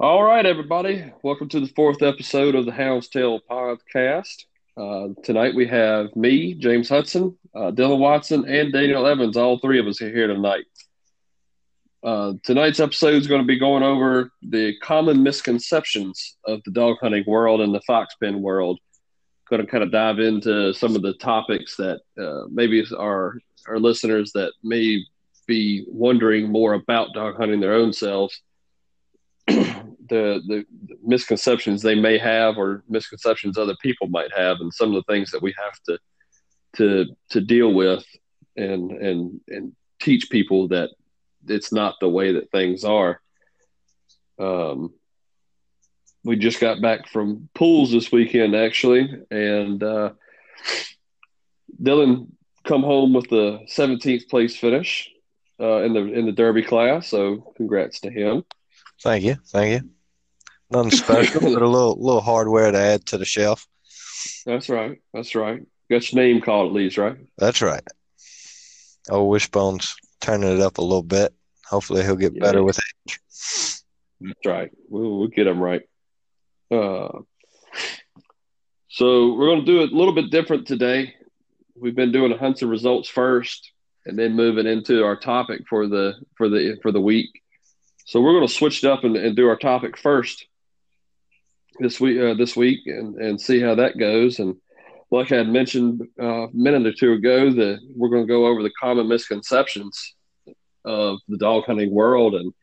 All right, everybody. Welcome to the fourth episode of the Hound's Tail podcast. Uh, tonight we have me, James Hudson, uh, Dylan Watson, and Daniel Evans. All three of us are here tonight. Uh, tonight's episode is going to be going over the common misconceptions of the dog hunting world and the fox pen world. Going to kind of dive into some of the topics that uh, maybe our our listeners that may be wondering more about dog hunting their own selves the the misconceptions they may have or misconceptions other people might have and some of the things that we have to to to deal with and and and teach people that it's not the way that things are. Um we just got back from pools this weekend actually and uh Dylan come home with the 17th place finish uh, in the in the derby class so congrats to him Thank you, thank you. Nothing special, but a little little hardware to add to the shelf. That's right. That's right. Got your name called at least, right? That's right. Oh, Wishbone's turning it up a little bit. Hopefully, he'll get Yeah. better with age. That's right. We'll, we'll get him right. Uh, so we're going to do it a little bit different today. We've been doing hunts and results first, and then moving into our topic for the for the for the week. So we're going to switch it up and, and do our topic first this week uh, this week and, and see how that goes. And like I had mentioned uh, a minute or two ago, that we're going to go over the common misconceptions of the dog hunting world and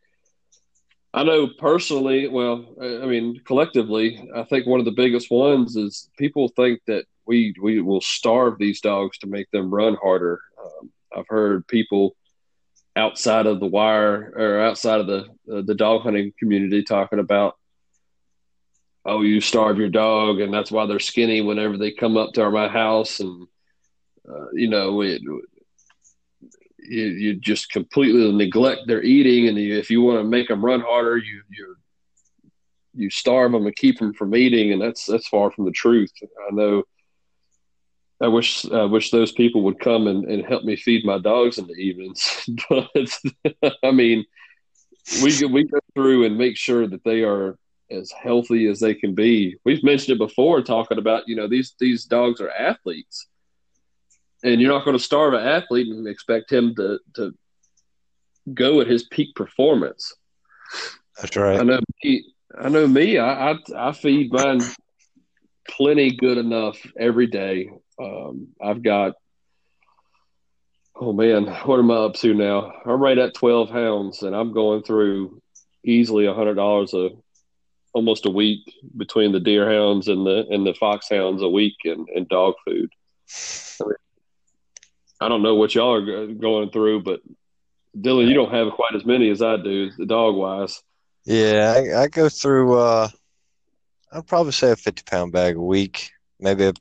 I know personally, well, I mean, collectively, I think one of the biggest ones is people think that we we will starve these dogs to make them run harder. Um, I've heard people outside of the wire or outside of the uh, the dog hunting community talking about, oh, you starve your dog, and that's why they're skinny whenever they come up to my house, and uh, you know, it, you, you just completely neglect their eating, and you, if you want to make them run harder, you you you starve them and keep them from eating, and that's that's far from the truth. I know. I wish I wish those people would come and, and help me feed my dogs in the evenings. but I mean, we go- we go through and make sure that they are as healthy as they can be. We've mentioned it before, talking about you know these these dogs are athletes, and you're not going to starve an athlete and expect him to to go at his peak performance. That's right. I know me. I know me. I I, I feed mine plenty good enough every day. Um, I've got. Oh man, what am I up to now? I'm right at twelve hounds, and I'm going through easily a hundred dollars a almost a week between the deer hounds and the and the fox hounds a week and, and dog food. I don't know what y'all are going through, but Dylan, you don't have quite as many as I do, the dog wise. Yeah, I, I go through. Uh, I'd probably say a fifty pound bag a week, maybe a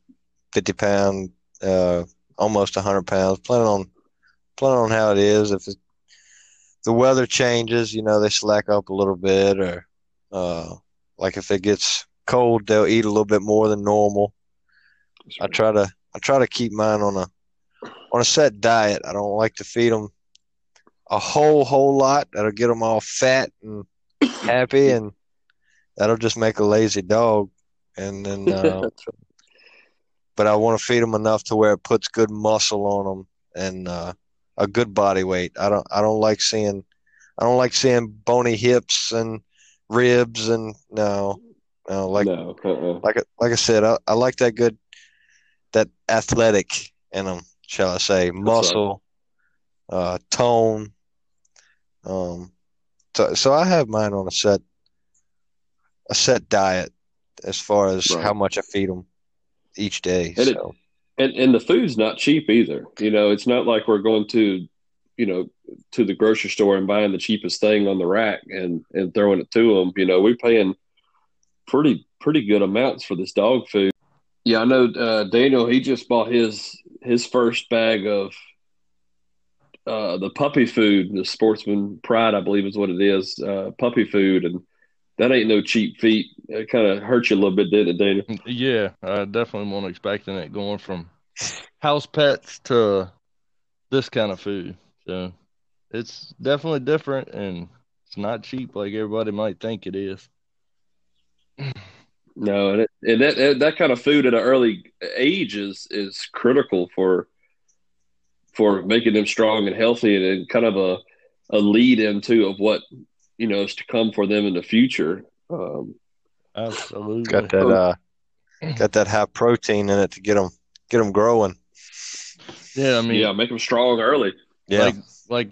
fifty pound, uh, almost hundred pounds, depending on depending on how it is. If it, the weather changes, you know, they slack up a little bit, or uh, like if it gets cold, they'll eat a little bit more than normal. I try to I try to keep mine on a on a set diet. I don't like to feed them a whole whole lot. That'll get them all fat and happy, and that'll just make a lazy dog. And then, uh, but I want to feed them enough to where it puts good muscle on them and uh, a good body weight. I don't I don't like seeing I don't like seeing bony hips and ribs and no no like no, uh-uh. like I- like I said, I, I like that good, that athletic in them, shall I say, muscle, uh, tone. Um, so so I have mine on a set, a set diet as far as Right. how much I feed them each day. And it- and and the food's not cheap either. You know, it's not like we're going to, you know, to the grocery store and buying the cheapest thing on the rack and and throwing it to them. You know, we're paying pretty pretty good amounts for this dog food. Yeah, I know uh, Daniel. He just bought his his first bag of uh, the puppy food, the Sportsman Pride, I believe is what it is, uh, puppy food, and that ain't no cheap feat. It kind of hurt you a little bit, didn't it, Daniel? Yeah, I definitely wasn't expecting it going from house pets to this kind of food. So it's definitely different and it's not cheap like everybody might think it is. No, and, it, and that that kind of food at an early age is is critical for for making them strong and healthy, and, and kind of a a lead into of what you know is to come for them in the future. Um, Absolutely. Got that uh, got that high protein in it to get them get them growing. Yeah, I mean, yeah, make them strong early. Yeah, like like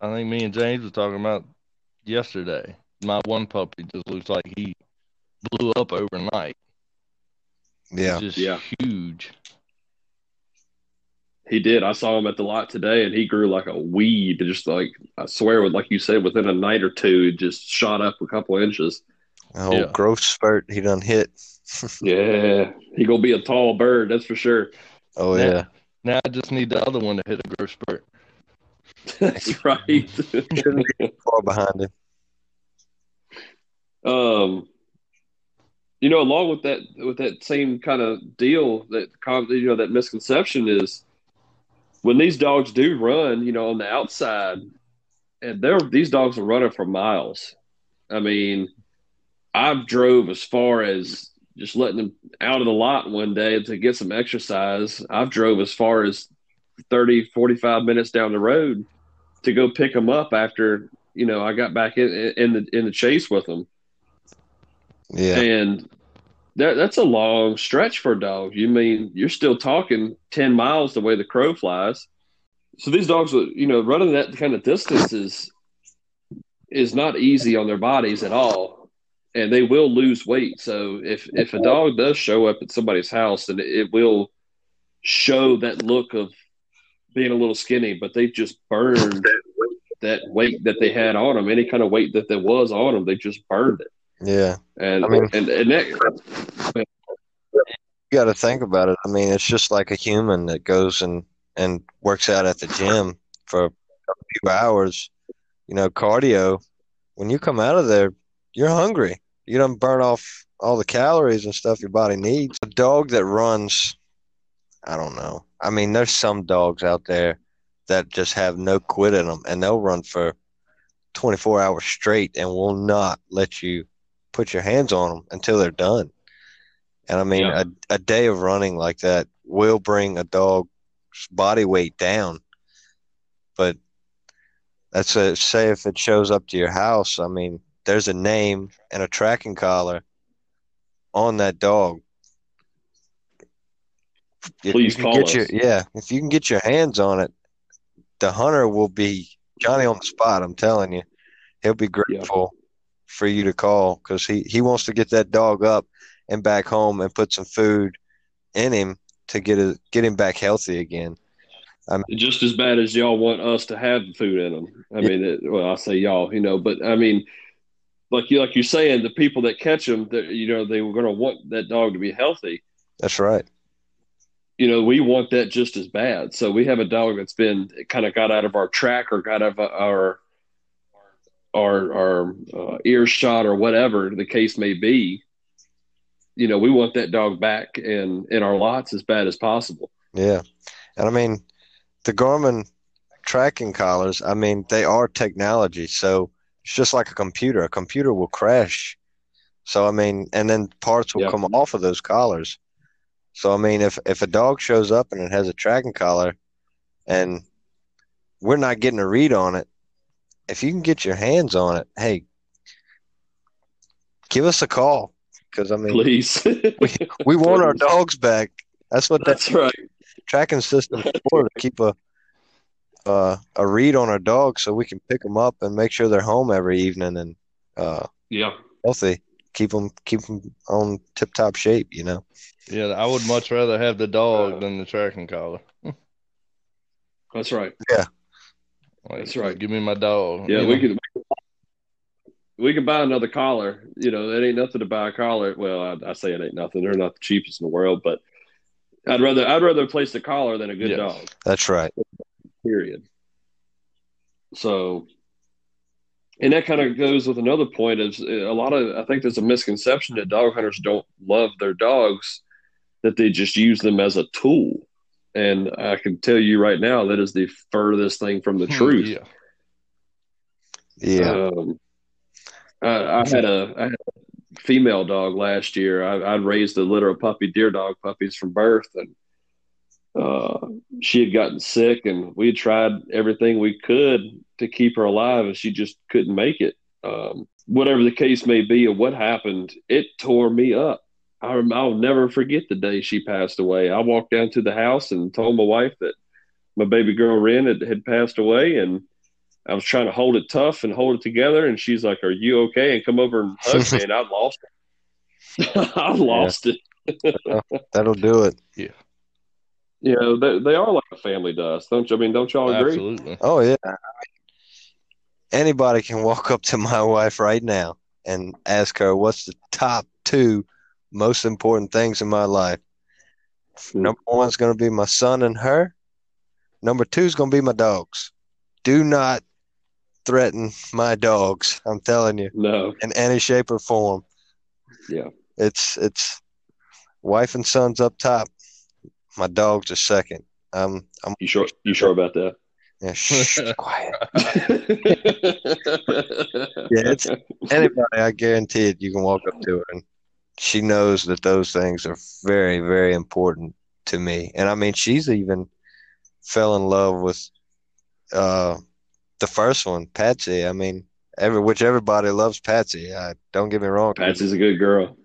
I think me and James were talking about yesterday. My one puppy just looks like he blew up overnight. yeah, He's just Yeah. huge. He did. I saw him at the lot today, and he grew like a weed. Just like I swear, with like you said, within a night or two, it just shot up a couple inches. Oh, Yeah. growth spurt he done hit. Yeah, he gonna be a tall bird, that's for sure. Oh Yeah. yeah, Now I just need the other one to hit a growth spurt. That's right. shouldn't be far behind him. um, you know, along with that, with that same kind of deal, that you know, that misconception is when these dogs do run, you know, on the outside, and they're these dogs are running for miles. I mean, I've drove as far as just letting them out of the lot one day to get some exercise. I've drove as far as 30, 45 minutes down the road to go pick them up after, you know, I got back in, in the, in the chase with them. Yeah, And that, that's a long stretch for a dog. You mean you're still talking 10 miles the way the crow flies. So these dogs, you know, running that kind of distance is, is not easy on their bodies at all. And they will lose weight. So if, if a dog does show up at somebody's house, and it will show that look of being a little skinny, but they just burned that weight that they had on them. Any kind of weight that there was on them, they just burned it. Yeah. And I mean- and, and that, You got to think about it. I mean, it's just like a human that goes and and works out at the gym for a few hours. You know, cardio. When you come out of there, you're hungry. You don't burn off all the calories and stuff your body needs. A dog that runs, I don't know. I mean, there's some dogs out there that just have no quit in them, and they'll run for 24 hours straight and will not let you put your hands on them until they're done. And I mean, Yeah. a, a day of running like that will bring a dog's body weight down. But that's a say if it shows up to your house, I mean, there's a name and a tracking collar on that dog. If Please you call get us. your yeah, if you can get your hands on it, the hunter will be Johnny on the spot. I'm telling you, he'll be grateful for you to call because he he wants to get that dog up and back home and put some food in him to get a, get him back healthy again. I mean, just as bad as y'all want us to have food in them. I Yeah. mean, it, well, I say y'all, you know, but I mean, like you like you're saying, the people that catch them, that you know, they were going to want that dog to be healthy. That's right. You know, we want that just as bad. So we have a dog that's been kind of got out of our track or got out of our our our uh, earshot or whatever the case may be. You know, we want that dog back in in our lots as bad as possible. Yeah, and I mean, the Garmin tracking collars. I mean, they are technology, so it's just like a computer. A computer will crash. So I mean, and then parts will Yeah. come off of those collars. So I mean, if if a dog shows up and it has a tracking collar, and we're not getting a read on it, if you can get your hands on it, hey, give us a call because I mean, Please, we want our dogs back. That's what that That's right. tracking system for to keep a uh, a read on our dogs so we can pick them up and make sure they're home every evening and uh, Yeah. healthy. Keep them keep them on tip top shape. You know. Yeah, I would much rather have the dog than the tracking collar. That's right. Like, That's right. Give me my dog. Yeah, we know? could we could buy another collar. You know, it ain't nothing to buy a collar. Well, I, I say it ain't nothing. They're not the cheapest in the world, but I'd rather I'd rather place a collar than a good Yes. dog. That's right. Period. So, and that kind of goes with another point is uh, a lot of I think there's a misconception that dog hunters don't love their dogs, that they just use them as a tool. And I can tell you right now that is the furthest thing from the truth. Yeah. Yeah. Um, I, I had a I had female dog last year. I, I'd raised a litter of puppy deer dog puppies from birth, and uh, she had gotten sick, and we had tried everything we could to keep her alive, and she just couldn't make it. Um, whatever the case may be, or what happened, it tore me up. I, I'll never forget the day she passed away. I walked down to the house and told my wife that my baby girl Ren had, had passed away, and I was trying to hold it tough and hold it together. And she's like, "Are you okay?" And come over and hug me, and I lost it. I lost yeah. it. Uh, that'll do it. Yeah. Yeah, they, they are like a family to us, don't you? I mean, don't y'all agree? Absolutely. Oh yeah. Anybody can walk up to my wife right now and ask her what's the top two most important things in my life. Number one's going to be my son and her. Number two is going to be my dogs. Do not threaten my dogs. I'm telling you. No. In any shape or form. Yeah. It's it's wife and sons up top. My dogs are second. Um, I'm. You sure? You sure about that? Yeah, shh, quiet. yeah, it's anybody. I guarantee it. You can walk up to her and she knows that those things are very, very important to me. And I mean, she's even fell in love with uh, the first one, Patsy. I mean, every which everybody loves Patsy. I, don't get me wrong. Patsy's a good girl.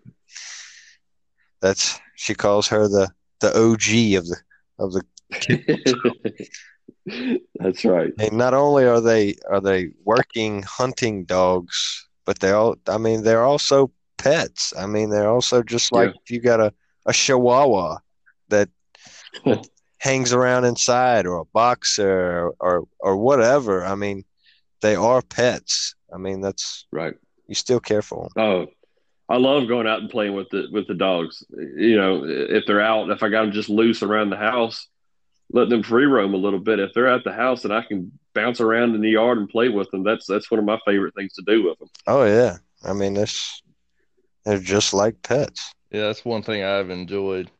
That's she calls her the the OG of the of the. That's right. And not only are they are they working hunting dogs, but they all I mean they're also pets. I mean they're also just like yeah. if you got a, a chihuahua that, hangs around inside or a boxer or, or or whatever. I mean they are pets. I mean that's right. You still care for them. Oh, I love going out and playing with the with the dogs. You know, if they're out, if I got them just loose around the house, let them free roam a little bit. If they're at the house and I can bounce around in the yard and play with them, that's that's one of my favorite things to do with them. Oh yeah, I mean this, they're just like pets. Yeah, that's one thing I've enjoyed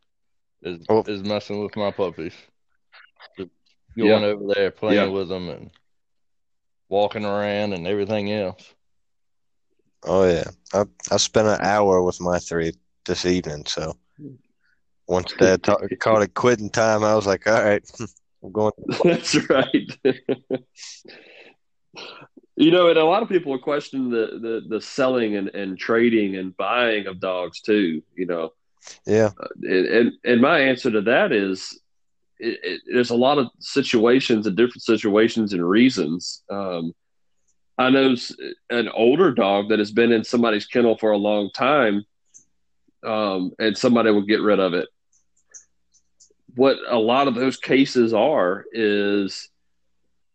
is oh. is messing with my puppies, just going yeah. over there playing yeah. with them and walking around and everything else. Oh yeah, I I spent an hour with my three this evening, so once Dad ta- called it quitting time, I was like, all right, I'm going. That's right. You know, and a lot of people are questioning the, the, the selling and, and trading and buying of dogs too, you know. Yeah. Uh, and, and my answer to that is it, it, there's a lot of situations and different situations and reasons. Um, I know an older dog that has been in somebody's kennel for a long time, um, and somebody will get rid of it what a lot of those cases are is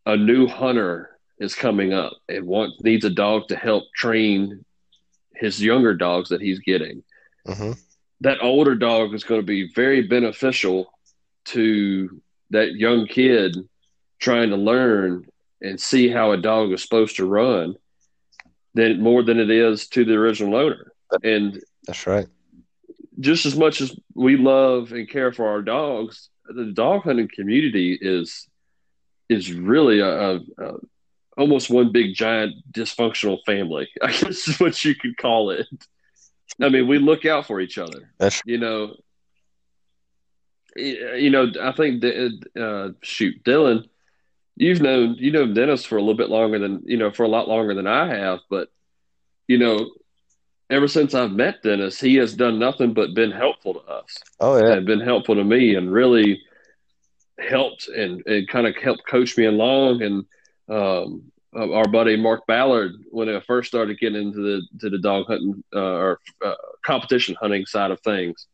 a new hunter is coming up and wants needs a dog to help train his younger dogs that he's getting. Mm-hmm. That older dog is going to be very beneficial to that young kid trying to learn and see how a dog is supposed to run than more than it is to the original owner. And that's right just as much as we love and care for our dogs, the dog hunting community is is really a, a, a almost one big giant dysfunctional family. I guess is what you could call it. I mean, we look out for each other. That's- you know, you know. I think uh, shoot, Dylan, you've known you know Dennis for a little bit longer than you know for a lot longer than I have, but you know ever since I've met Dennis, he has done nothing but been helpful to us. Oh yeah, and been helpful to me, and really helped and, and kind of helped coach me along. And um, our buddy Mark Ballard, when I first started getting into the to the dog hunting uh, or uh, competition hunting side of things,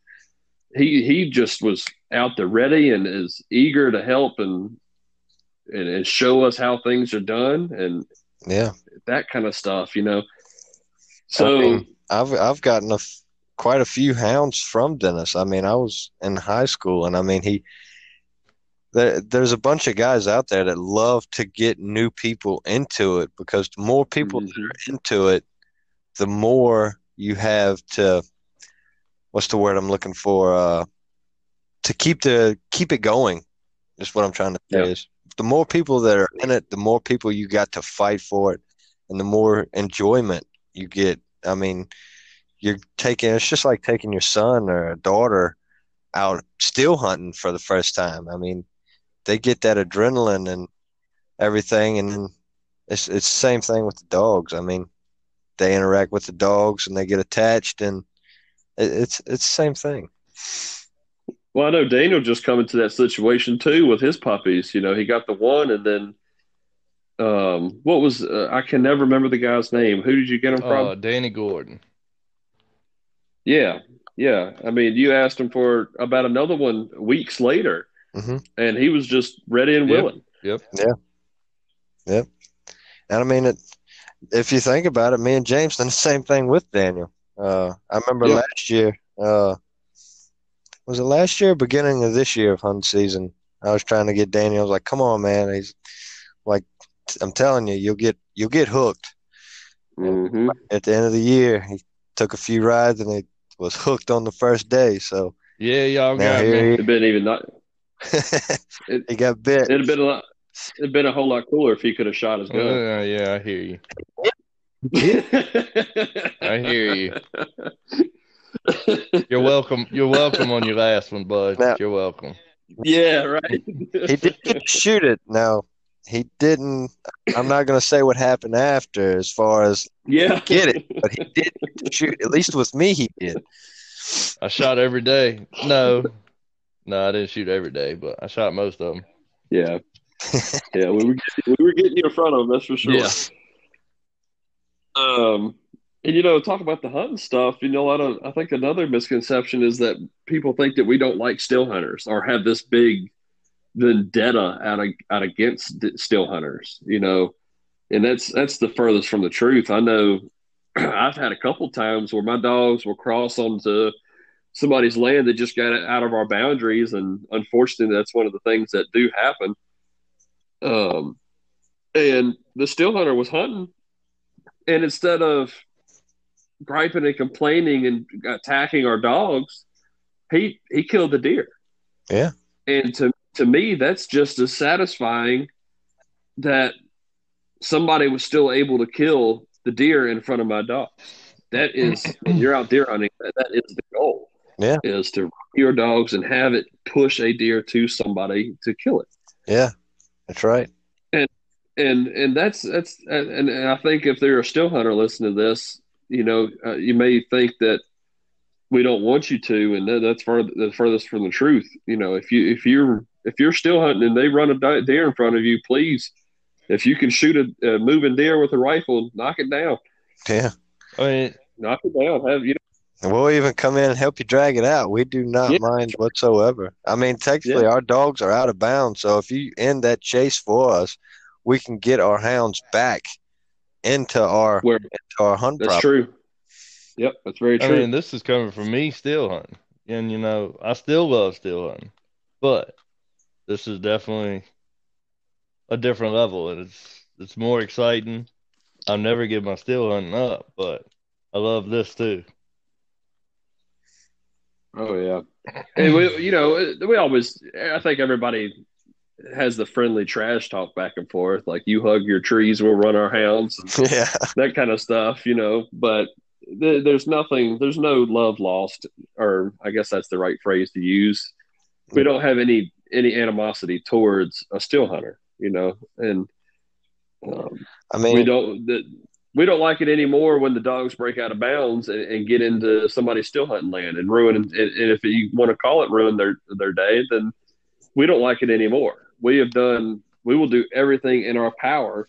he he just was out there ready and is eager to help and and, and show us how things are done and yeah, that kind of stuff, you know. So. I mean, I've I've gotten a quite a few hounds from Dennis. I mean, I was in high school, and I mean he. There, there's a bunch of guys out there that love to get new people into it because the more people mm-hmm. that are into it, the more you have to. What's the word I'm looking for? Uh, to keep the keep it going. Is what I'm trying to say. Yeah. Is the more people that are in it, the more people you got to fight for it, and the more enjoyment you get I mean, you're taking it's just like taking your son or a daughter out still hunting for the first time. I mean, they get that adrenaline and everything, and then it's it's the same thing with the dogs. I mean, they interact with the dogs and they get attached, and it, it's it's the same thing. Well, I know Daniel just come into that situation too with his puppies. You know, he got the one, and then um, what was uh, I can never remember the guy's name. Who did you get him from? Uh, Danny Gordon. Yeah, yeah. I mean, you asked him for about another one weeks later, mm-hmm. and he was just ready and willing. Yep. yep. Yeah. Yep. And I mean, it, if you think about it, me and James done the same thing with Daniel. Uh, I remember yep. last year. Uh, was it last year, beginning of this year of hunting season? I was trying to get Daniel. I was like, "Come on, man!" He's like, "I'm telling you, you'll get you'll get hooked." Mm-hmm. At the end of the year, he took a few rides and he was hooked on the first day. So yeah, y'all got me. It been even not. It, he got bit. It'd been a lot. It'd been a whole lot cooler if he could have shot his gun. Uh, yeah, I hear you. I hear you. You're welcome. You're welcome on your last one, bud. Now, You're welcome. Yeah, right. he did get to shoot it. Now he didn't. I'm not going to say what happened after, as far as yeah, get it, but he did shoot. At least with me, he did. I shot every day. No, no, I didn't shoot every day, but I shot most of them. Yeah, yeah, we were we were getting you in front of them. That's for sure. Yeah. Um, and you know, talk about the hunting stuff. You know, I don't. I think another misconception is that people think that we don't like still hunters or have this big vendetta out of, out against still hunters. You know, and that's that's the furthest from the truth. I know I've had a couple times where my dogs will cross onto somebody's land that just got out of our boundaries, and unfortunately, that's one of the things that do happen. Um, and the still hunter was hunting, and instead of griping and complaining and attacking our dogs, he he killed the deer. Yeah. And to to me, that's just as satisfying that somebody was still able to kill the deer in front of my dog. That is when you're out deer hunting, that, that is the goal. Yeah. Is to your dogs and have it push a deer to somebody to kill it. Yeah. That's right. And and and that's that's and, and I think if there are still hunter listening to this, you know, uh, you may think that we don't want you to, and that's far the furthest from the truth. You know, if you if you're if you're still hunting and they run a deer in front of you, please, if you can shoot a, a moving deer with a rifle, knock it down. Yeah, I mean, knock it down. Have you? Know, We'll even come in and help you drag it out. We do not yeah. mind whatsoever. I mean, technically, yeah. our dogs are out of bounds. So if you end that chase for us, we can get our hounds back into our Where, into our hunt. That's property. true. Yep, that's very true. I mean, this is coming from me still hunting, and you know, I still love still hunting, but this is definitely a different level, and it's it's more exciting. I'll never give my still hunting up, but I love this too. Oh yeah, and we, you know, we always. I think everybody has the friendly trash talk back and forth, like you hug your trees, we'll run our hounds, yeah, that kind of stuff, you know. But th- there's nothing, there's no love lost, or I guess that's the right phrase to use. We don't have any any animosity towards a still hunter, you know, and um, I mean, we don't the, we don't like it anymore when the dogs break out of bounds and, and get into somebody's still hunting land and ruin. And, and if you want to call it ruin their their day, then we don't like it anymore. We have done we will do everything in our power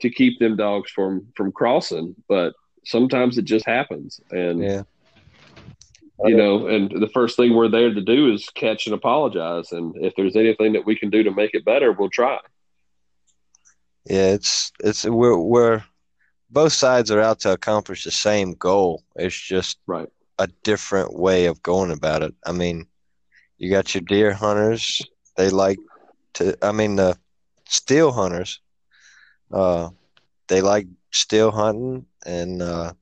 to keep them dogs from from crossing but sometimes it just happens. And yeah. you know and the first thing we're there to do is catch and apologize and if there's anything that we can do to make it better we'll try. Yeah it's it's we're we're both sides are out to accomplish the same goal it's just right a different way of going about it i mean you got your deer hunters they like to. I mean, the still hunters, uh, they like still hunting, and uh,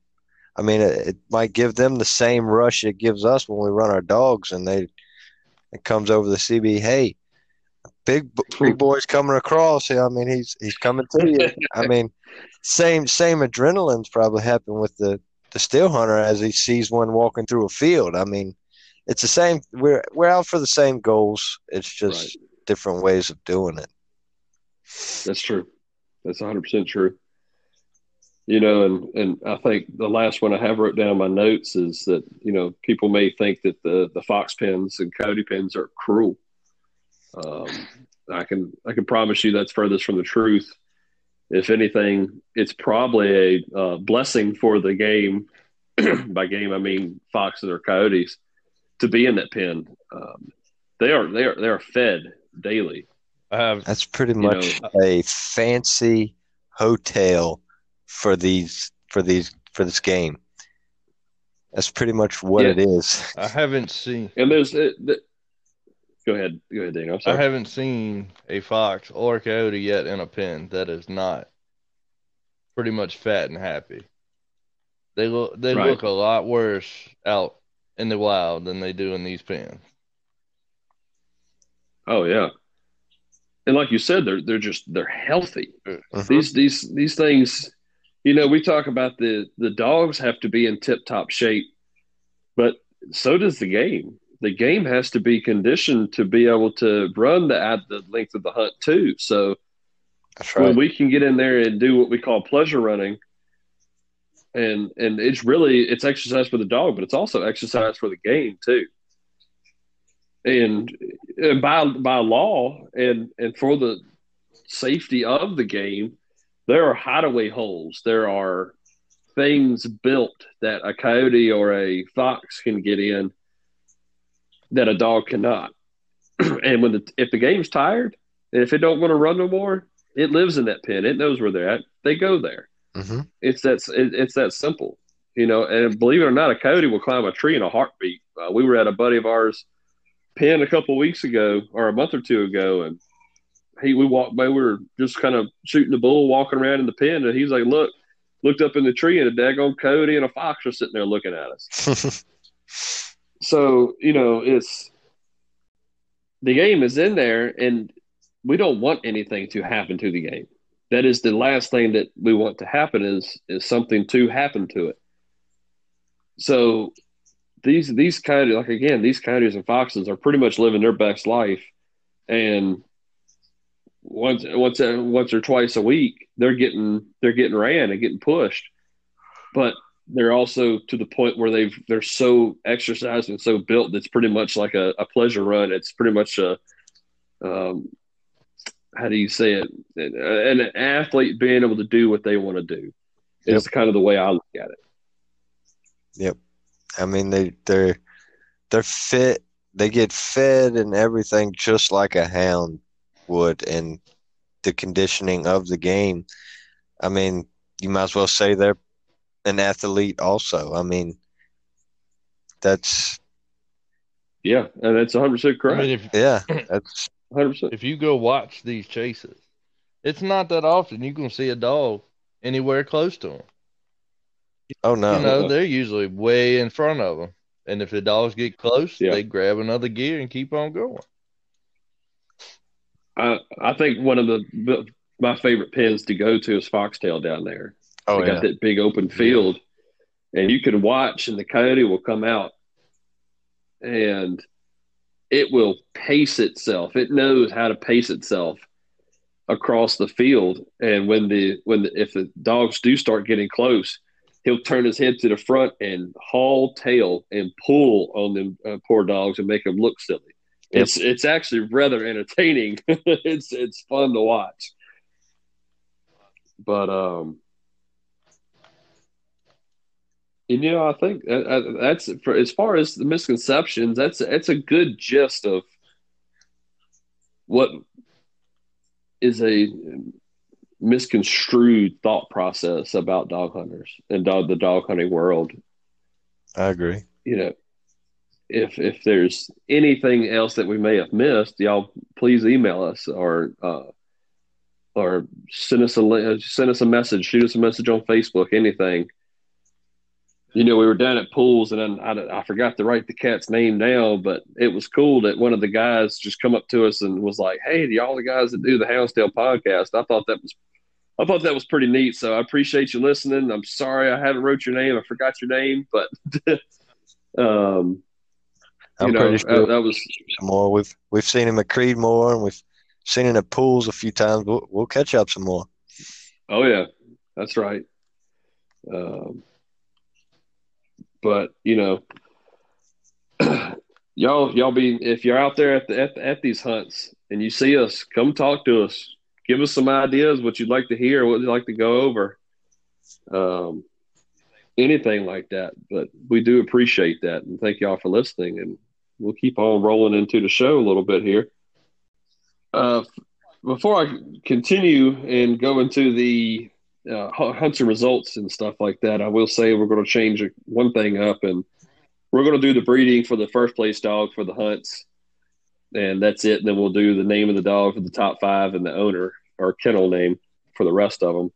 I mean, it, it, might give them the same rush it gives us when we run our dogs, and they it comes over the CB. Hey, big big boy's coming across. I mean, he's he's coming to you. I mean, same same adrenaline's probably happened with the the still hunter as he sees one walking through a field. I mean, it's the same. We're we're out for the same goals. It's just Right. different ways of doing it. That's true. That's 100% true. You know, and, and I think the last one I have wrote down in my notes is that, you know, people may think that the, the fox pins and coyote pins are cruel. Um, I can I can promise you that's furthest from the truth. If anything, it's probably a uh, blessing for the game. By game, I mean foxes or coyotes to be in that pen. Um, they are they are they are fed daily. I have That's pretty You much a fancy hotel for these for these for this game. That's pretty much what Yeah. it is. I haven't seen And there's it, the, go ahead, go ahead, Dana. I'm I haven't seen a fox or a coyote yet in a pen that is not pretty much fat and happy. They look they Right. look a lot worse out in the wild than they do in these pens. oh yeah, and like you said, they're they're just they're healthy. Mhm. These these these things, you know, we talk about the the dogs have to be in tip top shape, but so does the game. The game has to be conditioned to be able to run the at the length of the hunt too. So That's when we can get in there and do what we call pleasure running and and it's really it's exercise for the dog but it's also exercise for the game too. And uh, by by law and and for the safety of the game there are hideaway holes. There are things built that a coyote or a fox can get in that a dog cannot and when the if the game's tired and if it don't want to run no more it lives in that pen. It knows where they're at. They go there. hmm It's that it, it's that simple, you know. And believe it or not, a coyote will climb a tree in a heartbeat. Uh, we were at a buddy of ours pen a couple weeks ago or a month or two ago, and he we walked by. We were just kind of shooting the bull, walking around in the pen, and he's like, "Look." Looked up in the tree and a daggone coyote and a fox are sitting there looking at us. So, you know, it's the game is in there and we don't want anything to happen to the game. That is the last thing that we want to happen is is something to happen to it. So these these coyotes like again, these coyotes and foxes are pretty much living their best life and once once once or twice a week they're getting they're getting ran and getting pushed. But they're also to the point where they've they're so exercised and so built that's pretty much like a, a pleasure run. It's pretty much a um, how do you say it? An athlete being able to do what they want to do is kind of the way I look at it. Yep. I mean, they they're they're fit. They get fed and everything just like a hound would, and the conditioning of the game. I mean, you might as well say they're an athlete also. I mean, that's Yeah, and that's 100 percent I correct. mean, if yeah, that's 100. percent if you go watch these chases, it's not that often you can see a dog anywhere close to them. oh no, you know, Uh-uh. they're usually way in front of them. And if the dogs get close, Yeah. they grab another gear and keep on going. I I think one of the my favorite pens to go to is Foxtail down there. Oh they yeah, got that big open field, and you can watch, and the coyote will come out, and it will pace itself. It knows how to pace itself across the field, and when the when the, if the dogs do start getting close, he'll turn his head to the front and haul tail and pull on them uh, poor dogs and make them look silly. Yep. It's it's actually rather entertaining. it's it's fun to watch. But um, and, you know, I think uh, uh, that's for as far as the misconceptions. That's that's a good gist of what is a misconstrued thought process about dog hunters and dog the dog hunting world. I agree. You know, if if there's anything else that we may have missed, y'all please email us or uh, or send us a send us a message, shoot us a message on Facebook, anything. You know, we were down at pools, and then I, I forgot to write the cat's name down, but it was cool that one of the guys just come up to us and was like, "Hey, y'all the guys that do the Houndstale podcast." I thought that was I thought that was pretty neat. So I appreciate you listening. I'm sorry I haven't wrote your name. I forgot your name, but um, I'm you know pretty sure that, that was some more. We've we've seen him at Creedmoor and we've seen him at pools a few times. We'll, we'll catch up some more. oh yeah, that's right. Um, but you know, y'all y'all be if you're out there at the, at, at these hunts and you see us, come talk to us. Give us some ideas what you'd like to hear, what you'd like to go over. Um, anything like that. But we do appreciate that and thank y'all for listening. And we'll keep on rolling into the show a little bit here. Uh, before I continue and go into the uh, hunts and results and stuff like that, I will say we're going to change one thing up and we're going to do the breeding for the first place dog for the hunts. And that's it. And then we'll do the name of the dog for the top five and the owner or kennel name for the rest of them.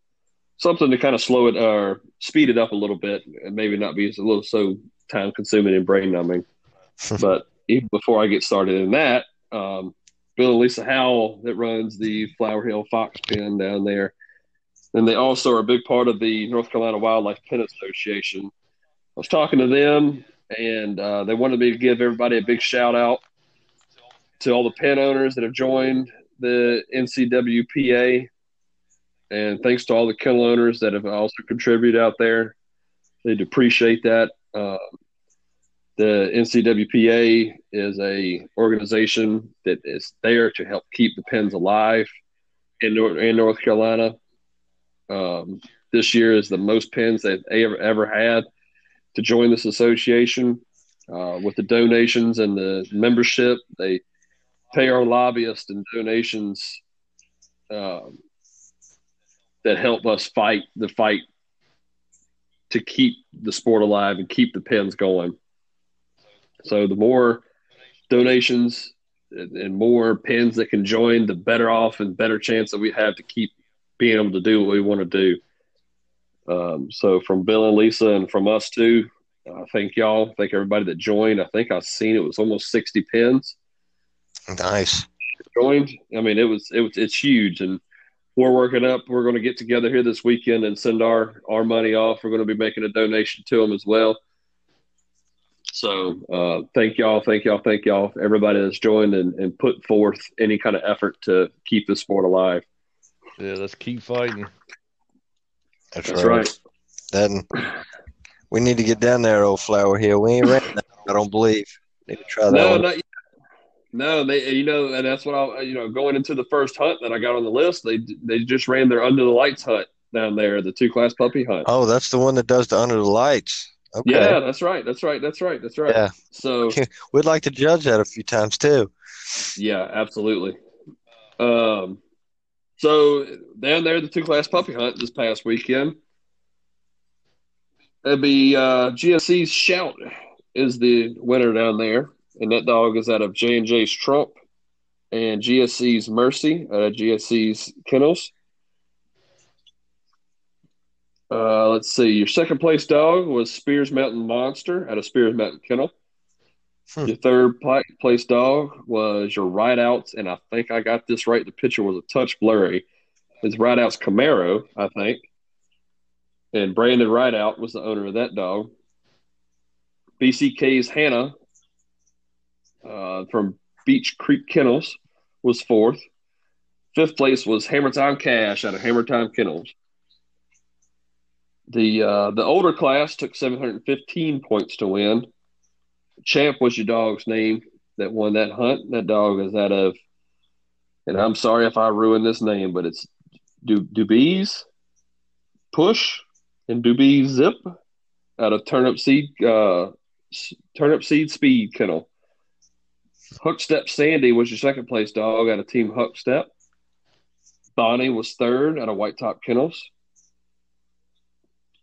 Something to kind of slow it or speed it up a little bit and maybe not be a little so time consuming and brain numbing. but even before I get started in that, um, Bill and Lisa Howell that runs the Flower Hill Fox Pen down there. And they also are a big part of the North Carolina Wildlife Pen Association. I was talking to them, and uh, they wanted me to give everybody a big shout out to all the pen owners that have joined the NCWPA. And thanks to all the kennel owners that have also contributed out there. They'd appreciate that. Uh, the NCWPA is a organization that is there to help keep the pens alive in, in North Carolina. Um, this year is the most pins they've ever, ever had to join this association. Uh, with the donations and the membership, they pay our lobbyists and donations um, that help us fight the fight to keep the sport alive and keep the pins going. So the more donations and more pins that can join, the better off and better chance that we have to keep being able to do what we want to do. Um, so from Bill and Lisa and from us too, uh, thank y'all. Thank everybody that joined. I think I've seen it was almost 60 pins Nice. joined. I mean, it was, it was, it's huge. And we're working up, we're going to get together here this weekend and send our, our money off. We're going to be making a donation to them as well. So uh, thank y'all, thank y'all, thank y'all, everybody that's joined and, and put forth any kind of effort to keep the sport alive. Yeah, let's keep fighting. That's, That's right. Then we need to get down there, old Flower Hill. We ain't ran that, I don't believe. Need to try that No, one. not yet. No, they, you know, and that's what I, you know, going into the first hunt that I got on the list, they they just ran their under the lights hunt down there, the two class puppy hunt. Oh, that's the one that does the under the lights. Okay. Yeah, that's right, that's right, that's right, that's right. Yeah. So We'd like to judge that a few times too. Yeah, absolutely. Um, so down there, the two class puppy hunt this past weekend. It'd be uh, GSC's Shout is the winner down there, and that dog is out of J and J's Trump and GSC's Mercy out of GSC's Kennels. Uh, let's see. Your second place dog was Spears Mountain Monster out of Spears Mountain Kennel. Hmm. Your third place dog was your Rideouts, and I think I got this right. The picture was a touch blurry. It's Rideouts Camaro, I think. And Brandon Rideout was the owner of that dog. BCK's Hannah uh, from Beach Creek Kennels was fourth. Fifth place was Hammer Time Cash out of Hammer Time Kennels. The uh, the older class took 715 points to win. Champ was your dog's name that won that hunt. That dog is out of, and I'm sorry if I ruin this name, but it's du- Dubies Push and Dubies Zip out of Turnip Seed uh, Turnip Seed Speed Kennel. Hookstep Sandy was your second place dog out of Team Hookstep. Bonnie was third out of White Top Kennels.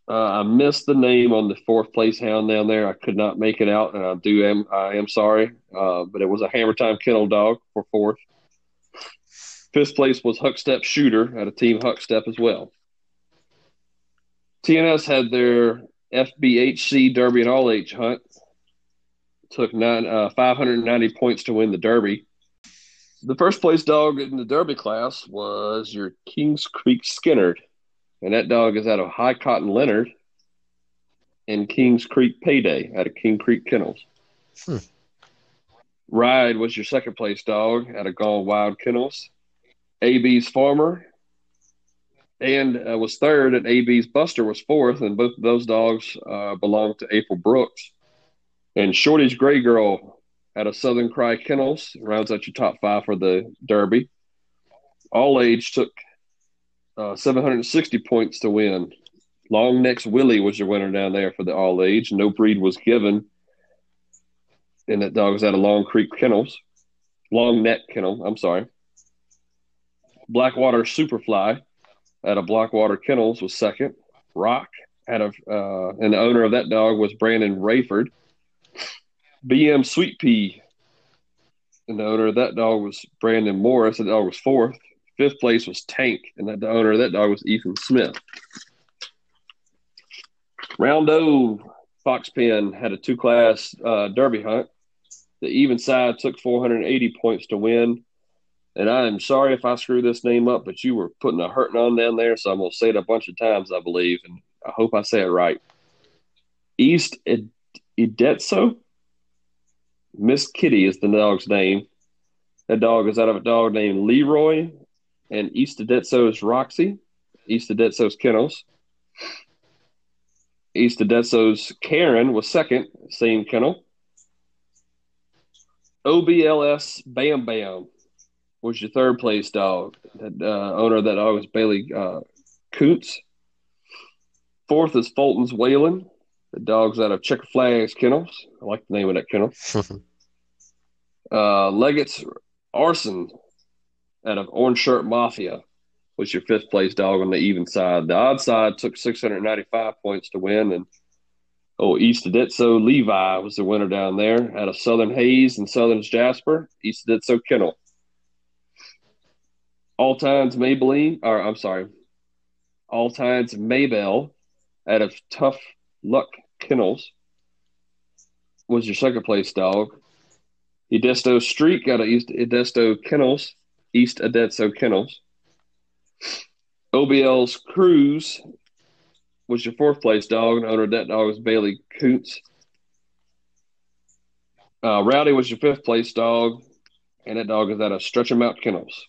Uh, I missed the name on the fourth place hound down there. I could not make it out, and I do am I am sorry, uh, but it was a Hammer Time Kennel dog for fourth. Fifth place was Huckstep Shooter out a Team Huckstep as well. TNS had their FBHC Derby and All H hunt. Took nine uh, 590 points to win the Derby. The first place dog in the Derby class was your Kings Creek Skinnerd and that dog is out of High Cotton Leonard and Kings Creek Payday out of King Creek Kennels. Hmm. Ride was your second place dog out of Gone Wild Kennels. AB's Farmer and uh, was third, and AB's Buster was fourth, and both of those dogs uh, belong to April Brooks. And Shorty's Gray Girl out of Southern Cry Kennels rounds out your top five for the Derby. All age took uh, 760 points to win. Long Necks Willie was your winner down there for the all age. No breed was given. And that dog was out of Long Creek Kennels. Long Neck Kennel, I'm sorry. Blackwater Superfly out of Blackwater Kennels was second. Rock out of, uh, and the owner of that dog was Brandon Rayford. BM Sweet Pea, and the owner of that dog was Brandon Morris. And the dog was fourth. Fifth place was Tank, and that the owner of that dog was Ethan Smith. Round O, Fox Pen had a two class uh, derby hunt. The even side took 480 points to win. And I am sorry if I screw this name up, but you were putting a hurting on down there, so I'm going to say it a bunch of times, I believe, and I hope I say it right. East Edetso. Miss Kitty is the dog's name. That dog is out of a dog named Leroy, and East Edetso is Roxy. East Edetso's Kennels. East Edetso's Karen was second, same kennel. OBLS Bam Bam was your third place dog. That uh, owner of that dog was Bailey uh, Koontz. Fourth is Fulton's Whalen. The dog's out of Checker Flags Kennels. I like the name of that kennel. uh, Leggett's Arson out of Orange Shirt Mafia was your fifth place dog on the even side. The odd side took 695 points to win, and oh, East Edetso Levi was the winner down there out of Southern Hayes and Southern's Jasper. East Edetso Kennel. All times Maybelline, or I'm sorry, all times Maybell out of Tough Luck Kennels was your second place dog. Edesto Streak out of East Edesto Kennels, East Edetso Kennels. OBL's Cruise was your fourth place dog, and owner of that dog was Bailey Coots. Uh, Rowdy was your fifth place dog, and that dog is out of Stretch 'em Out Kennels.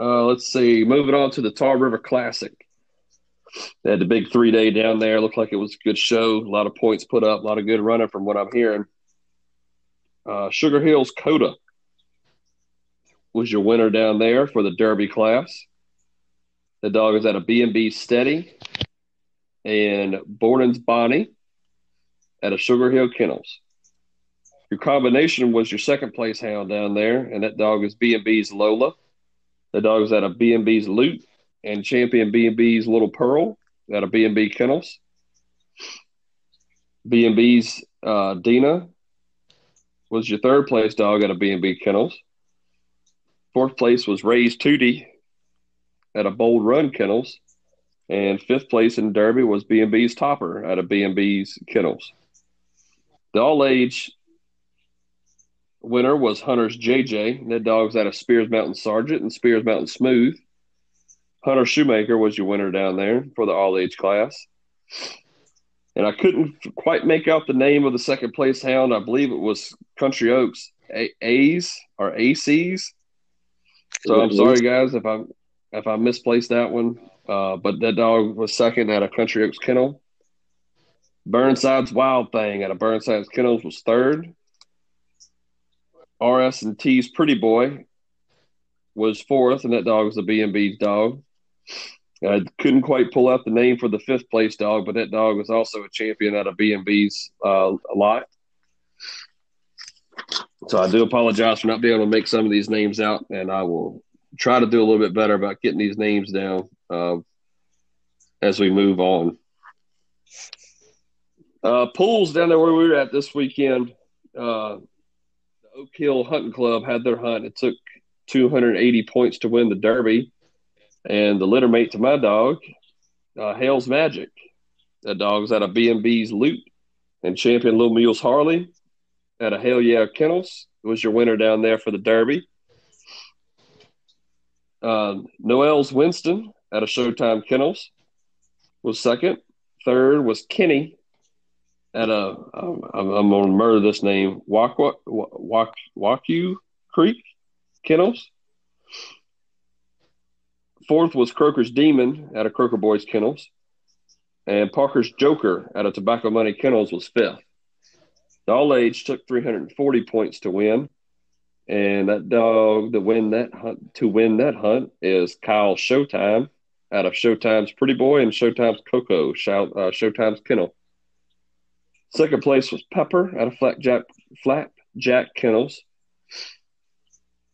Uh, let's see. Moving on to the Tar River Classic. They had the big three day down there. Looked like it was a good show. A lot of points put up. A lot of good running from what I'm hearing. Uh, Sugar Hills Coda was your winner down there for the Derby class. The dog is at a B&B Steady. And Borden's Bonnie at a Sugar Hill Kennels. Your combination was your second place hound down there, and that dog is B&B's Lola. The dog is at a B&B's Loot and champion B&B's Little Pearl at a B&B Kennels. B&B's uh, Dina was your third place dog at a B&B Kennels. Fourth place was Ray's Tootie at a Bold Run Kennels. And fifth place in Derby was B&B's Topper at a B&B's Kennels. The all-age winner was Hunter's JJ. That dog's out of Spears Mountain Sergeant and Spears Mountain Smooth. Hunter Shoemaker was your winner down there for the all age class. And I couldn't quite make out the name of the second place hound. I believe it was Country Oaks A- A's or ACs. So I'm sorry, guys, if I if I misplaced that one. Uh, but that dog was second at a Country Oaks kennel. Burnside's Wild Thing at a Burnside's Kennels was third. RS and T's Pretty Boy was fourth, and that dog was a B&B's dog. I couldn't quite pull out the name for the fifth place dog, but that dog was also a champion at a B&B's uh, lot. So I do apologize for not being able to make some of these names out, and I will try to do a little bit better about getting these names down uh, as we move on. Uh, pools down there where we were at this weekend. Uh, the Oak Hill Hunting Club had their hunt. It took 280 points to win the Derby. And the litter mate to my dog, uh, Hale's Magic. That dog's at a B&B's Loot. And champion Little Mules Harley at a Hell Yeah Kennels was your winner down there for the Derby. Uh, Noel's Winston at a Showtime Kennels was second. Third was Kenny at a um, I'm, I'm going to murder this name Waku Creek Kennels. Fourth was Croker's Demon out of Croker Boys Kennels. And Parker's Joker out of Tobacco Money Kennels was fifth. The all age took 340 points to win. And that dog that win that hunt to win that hunt is Kyle Showtime out of Showtime's Pretty Boy and Showtime's Coco, Shout, uh, Showtime's Kennel. Second place was Pepper out of Flat Jack, Jack Kennels.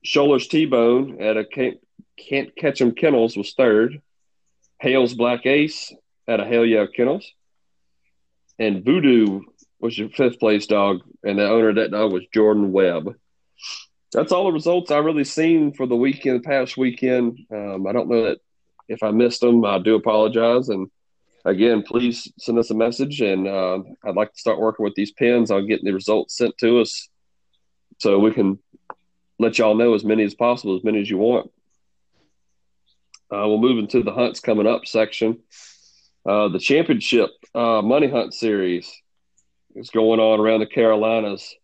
Scholar's T-Bone at a Can't, Can't Catch 'em Kennels was third. Hale's Black Ace at a Hale Yeah Kennels. And Voodoo was your fifth place dog, and the owner of that dog was Jordan Webb. That's all the results I really seen for the weekend, past weekend. Um, I don't know that if I missed them, I do apologize. And again, please send us a message. And uh, I'd like to start working with these pins on getting the results sent to us so we can let y'all know as many as possible, as many as you want. Uh, we'll move into the hunts coming up section. Uh, the championship uh, money hunt series is going on around the Carolinas.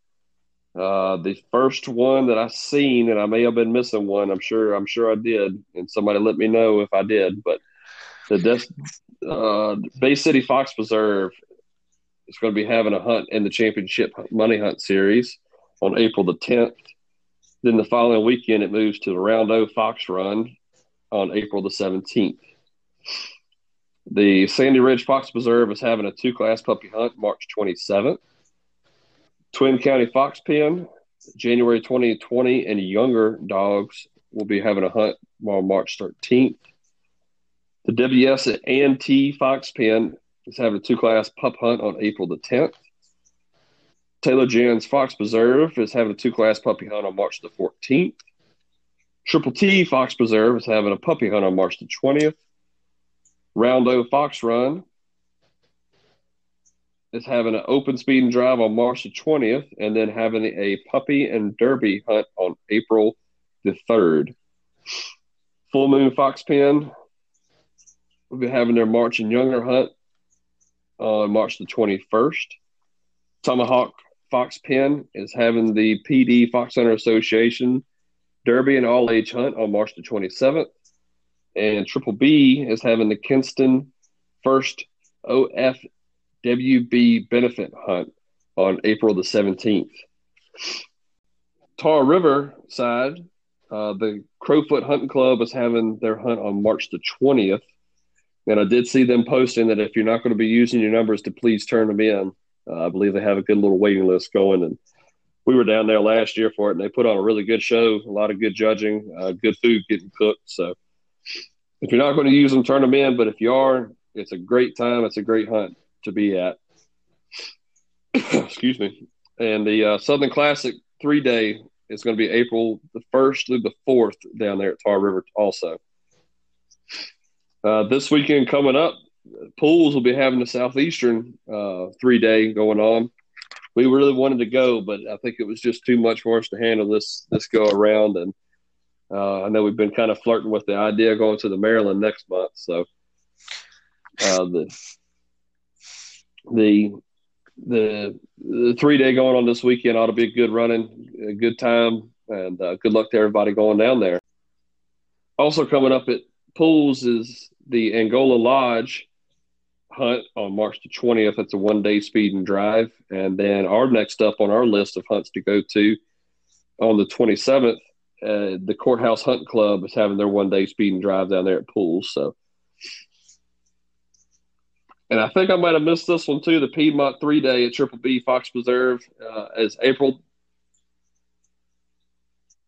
Uh, the first one that I seen, and I may have been missing one. I'm sure. I'm sure I did, and somebody let me know if I did. But the Des- uh, Bay City Fox Preserve is going to be having a hunt in the championship money hunt series on April the 10th. Then the following weekend, it moves to the Round O Fox Run on April the 17th. The Sandy Ridge Fox Preserve is having a two class puppy hunt March 27th. Twin County Fox Pen, January 2020, and younger dogs will be having a hunt on March 13th. The WS at A&T Fox Pen is having a two class pup hunt on April the 10th. Taylor Jan's Fox Preserve is having a two class puppy hunt on March the 14th. Triple T Fox Preserve is having a puppy hunt on March the 20th. Round O Fox Run is having an open speed and drive on March the 20th, and then having a puppy and derby hunt on April the 3rd. Full Moon Fox Pen will be having their March and Younger hunt on March the 21st. Tomahawk Fox Pen is having the PD Fox Hunter Association Derby and All Age Hunt on March the 27th. And Triple B is having the Kinston First OFWB Benefit Hunt on April the 17th. Tar River side, uh, the Crowfoot Hunting Club is having their hunt on March the 20th. And I did see them posting that if you're not going to be using your numbers to please turn them in. Uh, I believe they have a good little waiting list going. And we were down there last year for it, and they put on a really good show, a lot of good judging, uh, good food getting cooked. So if you're not going to use them, turn them in. But if you are, it's a great time. It's a great hunt to be at. Excuse me. And the uh, Southern Classic three day is going to be April the 1st through the 4th down there at Tar River also. Uh, this weekend coming up, Pools will be having the Southeastern uh, three day going on. We really wanted to go, but I think it was just too much for us to handle this this go around. And uh, I know we've been kind of flirting with the idea of going to the Maryland next month. So uh, the the the the three day going on this weekend ought to be a good running, a good time, and uh, good luck to everybody going down there. Also coming up at Pools is the Angola Lodge hunt on March the 20th. That's a one day speed and drive. And then our next up on our list of hunts to go to on the 27th, uh, the Courthouse Hunt Club is having their one day speed and drive down there at Pools. So, and I think I might have missed this one too. The Piedmont three day at Triple B Fox Preserve uh, is April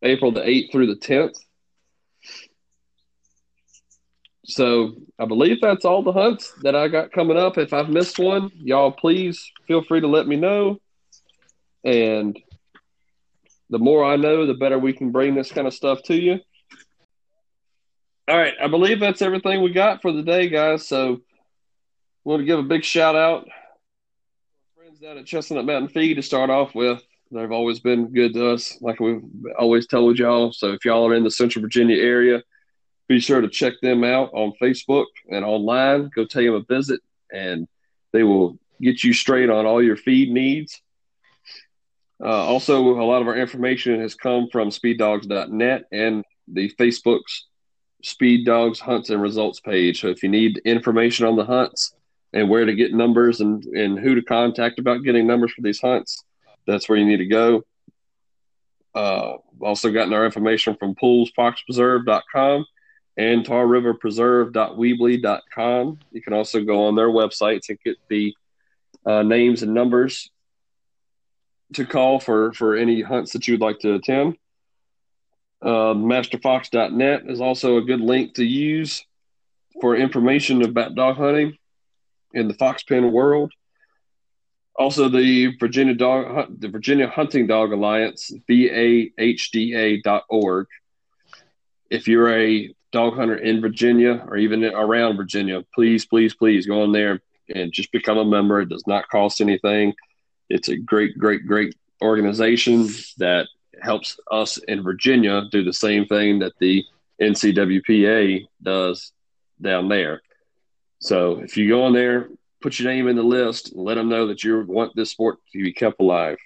April the 8th through the 10th. So I believe that's all the hunts that I got coming up. If I've missed one, y'all please feel free to let me know. And the more I know, the better we can bring this kind of stuff to you. All right, I believe that's everything we got for the day, guys. So want to give a big shout out friends down at Chestnut Mountain Feed to start off with. They've always been good to us, like we've always told y'all. So if y'all are in the Central Virginia area, be sure to check them out on Facebook and online. Go take them a visit, and they will get you straight on all your feed needs. Uh, also, a lot of our information has come from speeddogs.net and the Facebook's Speed Dogs Hunts and Results page. So if you need information on the hunts and where to get numbers and, and who to contact about getting numbers for these hunts, that's where you need to go. Uh, also gotten our information from poolsfoxpreserve.com and tarriverpreserve.weebly.com. You can also go on their websites and get the uh, names and numbers to call for, for any hunts that you'd like to attend. Uh, masterfox.net is also a good link to use for information about dog hunting in the fox pen world. Also, the Virginia Dog, the Virginia Hunting Dog Alliance, VAHDA.org. If you're a dog hunter in Virginia or even around Virginia, please, please, please go on there and just become a member. It does not cost anything. It's a great, great, great organization that helps us in Virginia do the same thing that the NCWPA does down there. So if you go on there, put your name in the list, let them know that you want this sport to be kept alive.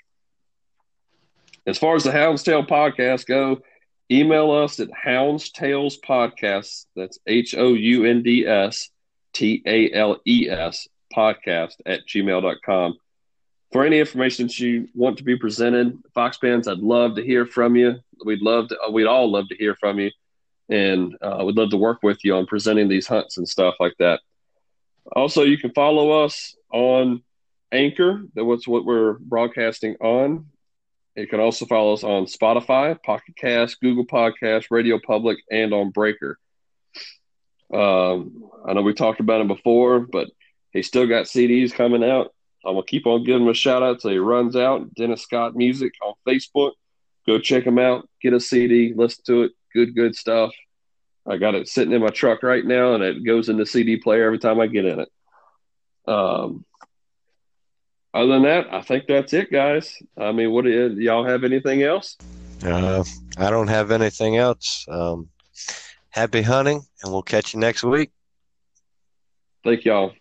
As far as the Hound's Tale podcast go, email us at Hound's Tales Podcast. That's H O U N D S T A L E S podcast at gmail.com. For any information that you want to be presented, Fox fans, I'd love to hear from you. We'd love to, we'd all love to hear from you. And uh, we'd love to work with you on presenting these hunts and stuff like that. Also, you can follow us on Anchor. That's what we're broadcasting on. You can also follow us on Spotify, Pocket Cast, Google Podcast, Radio Public, and on Breaker. Um, I know we talked about him before, but he still got CDs coming out. I'm gonna keep on giving him a shout out till he runs out. Dennis Scott Music on Facebook. Go check him out. Get a CD. Listen to it. Good, good stuff. I got it sitting in my truck right now, and it goes in the CD player every time I get in it. Um, other than that, I think that's it, guys. I mean, what do y'all have anything else? Uh, I don't have anything else. Um, happy hunting, and we'll catch you next week. Thank y'all.